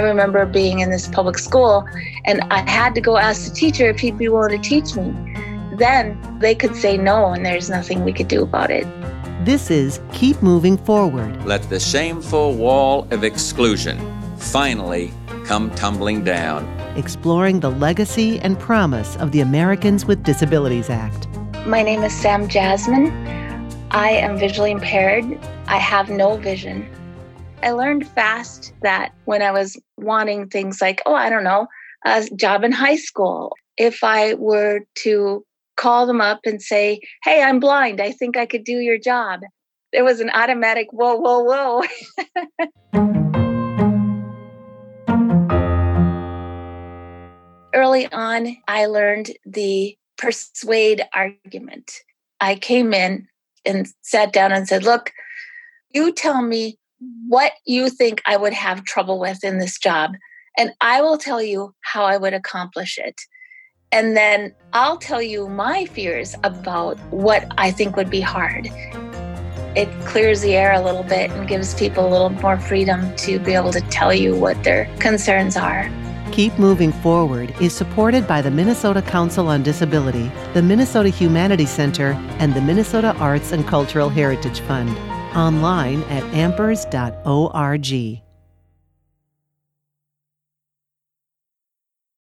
I remember being in this public school and I had to go ask the teacher if he'd be willing to teach me. Then they could say no, and there's nothing we could do about it. This is Keep Moving Forward. Let the shameful wall of exclusion finally come tumbling down. Exploring the legacy and promise of the Americans with Disabilities Act. My name is Sam Jasmine. I am visually impaired. I have no vision. I learned fast that when I was wanting things like, oh, I don't know, a job in high school, if I were to call them up and say, hey, I'm blind, I think I could do your job, there was an automatic whoa, whoa, whoa. Early on, I learned the persuade argument. I came in and sat down and said, Look, you tell me what you think I would have trouble with in this job, and I will tell you how I would accomplish it. And then I'll tell you my fears about what I think would be hard. It clears the air a little bit and gives people a little more freedom to be able to tell you what their concerns are. Keep Moving Forward is supported by the Minnesota Council on Disability, the Minnesota Humanities Center, and the Minnesota Arts and Cultural Heritage Fund. Online at ampers.org.